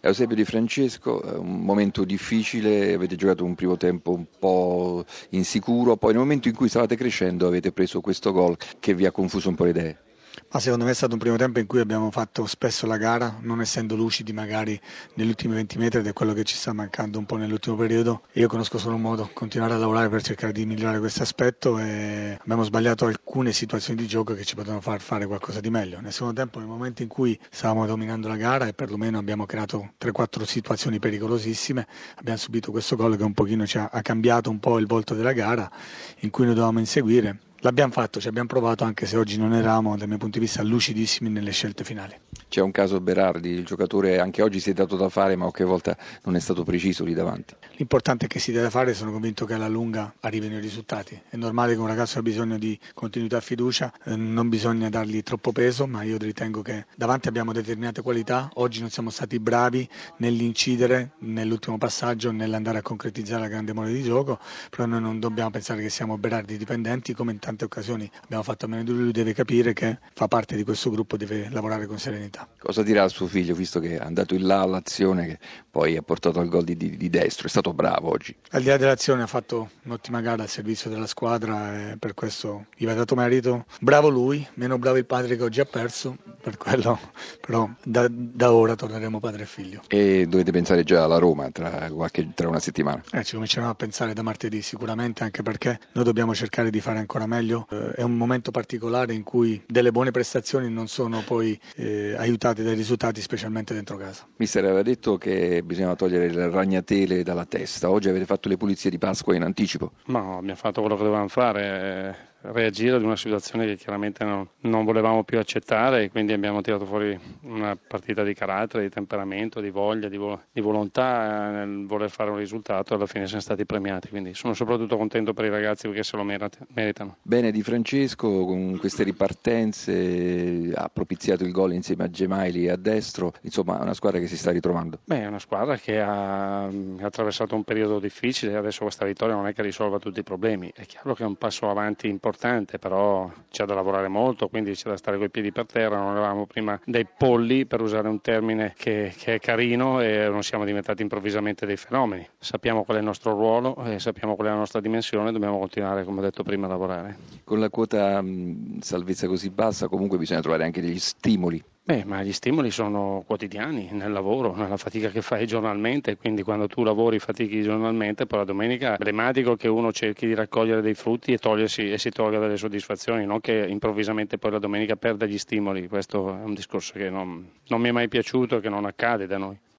Eusebio Di Francesco, un momento difficile, avete giocato un primo tempo un po' insicuro, poi nel momento in cui stavate crescendo avete preso questo gol che vi ha confuso un po' le idee. Ma secondo me è stato un primo tempo in cui abbiamo fatto spesso la gara, non essendo lucidi magari negli ultimi 20 metri ed è quello che ci sta mancando un po' nell'ultimo periodo. Io conosco solo un modo, continuare a lavorare per cercare di migliorare questo aspetto e abbiamo sbagliato alcune situazioni di gioco che ci potevano far fare qualcosa di meglio. Nel secondo tempo, nel momento in cui stavamo dominando la gara e perlomeno abbiamo creato 3-4 situazioni pericolosissime, abbiamo subito questo gol che un pochino ci ha, ha cambiato un po' il volto della gara in cui noi dovevamo inseguire L'abbiamo fatto, ci abbiamo provato anche se oggi non eravamo dal mio punto di vista lucidissimi nelle scelte finali. C'è un caso Berardi, il giocatore anche oggi si è dato da fare ma qualche volta non è stato preciso lì davanti. L'importante è che si deve fare, sono convinto che alla lunga arrivino i risultati. È normale che un ragazzo ha bisogno di continuità e fiducia, eh, non bisogna dargli troppo peso, ma io ritengo che davanti abbiamo determinate qualità, oggi non siamo stati bravi nell'incidere nell'ultimo passaggio, nell'andare a concretizzare la grande mole di gioco, però noi non dobbiamo pensare che siamo Berardi dipendenti come in tante occasioni abbiamo fatto a meno di lui, lui deve capire che fa parte di questo gruppo, deve lavorare con serenità. Cosa dirà al suo figlio, visto che è andato in là all'azione che poi ha portato al gol di, di, di destro, è stato bravo oggi? Al di là dell'azione ha fatto un'ottima gara al servizio della squadra e per questo gli va dato merito. Bravo lui, meno bravo il padre che oggi ha perso, per quello però da, da ora torneremo padre e figlio. E dovete pensare già alla Roma tra, qualche, tra una settimana? Eh, ci cominceremo a pensare da martedì sicuramente, anche perché noi dobbiamo cercare di fare ancora meglio meglio. Eh, è un momento particolare in cui delle buone prestazioni non sono poi eh, aiutate dai risultati, specialmente dentro casa. Mister aveva detto che bisognava togliere le ragnatele dalla testa. Oggi avete fatto le pulizie di Pasqua in anticipo? No, abbiamo fatto quello che dovevamo fare reagire ad una situazione che chiaramente non, non, volevamo più accettare e quindi abbiamo tirato fuori una partita di carattere, di temperamento, di voglia, di, vo- di volontà nel voler fare un risultato e alla fine siamo stati premiati, quindi sono soprattutto contento per i ragazzi perché se lo merit- meritano. Bene Di Francesco con queste ripartenze ha propiziato il gol insieme a Gemaili a destro, insomma è una squadra che si sta ritrovando. Beh, è una squadra che ha, ha attraversato un periodo difficile, adesso questa vittoria non è che risolva tutti i problemi, è chiaro che è un passo avanti importante importante, però c'è da lavorare molto, quindi c'è da stare coi piedi per terra, non eravamo prima dei polli, per usare un termine che, che è carino, e non siamo diventati improvvisamente dei fenomeni. Sappiamo qual è il nostro ruolo, e sappiamo qual è la nostra dimensione, dobbiamo continuare, come ho detto prima, a lavorare. Con la quota mh, salvezza così bassa comunque bisogna trovare anche degli stimoli Beh, ma gli stimoli sono quotidiani nel lavoro, nella fatica che fai giornalmente, quindi quando tu lavori fatichi giornalmente, poi la domenica è emblematico che uno cerchi di raccogliere dei frutti e, togliersi, e si tolga delle soddisfazioni, non che improvvisamente poi la domenica perda gli stimoli, questo è un discorso che non, non mi è mai piaciuto e che non accade da noi.